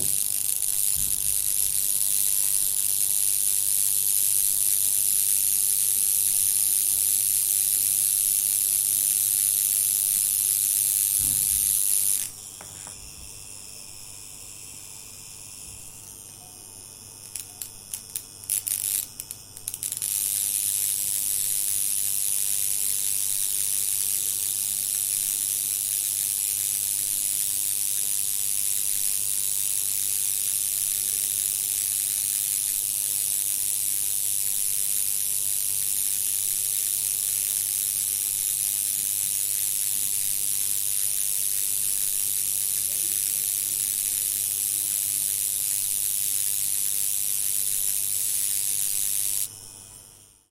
you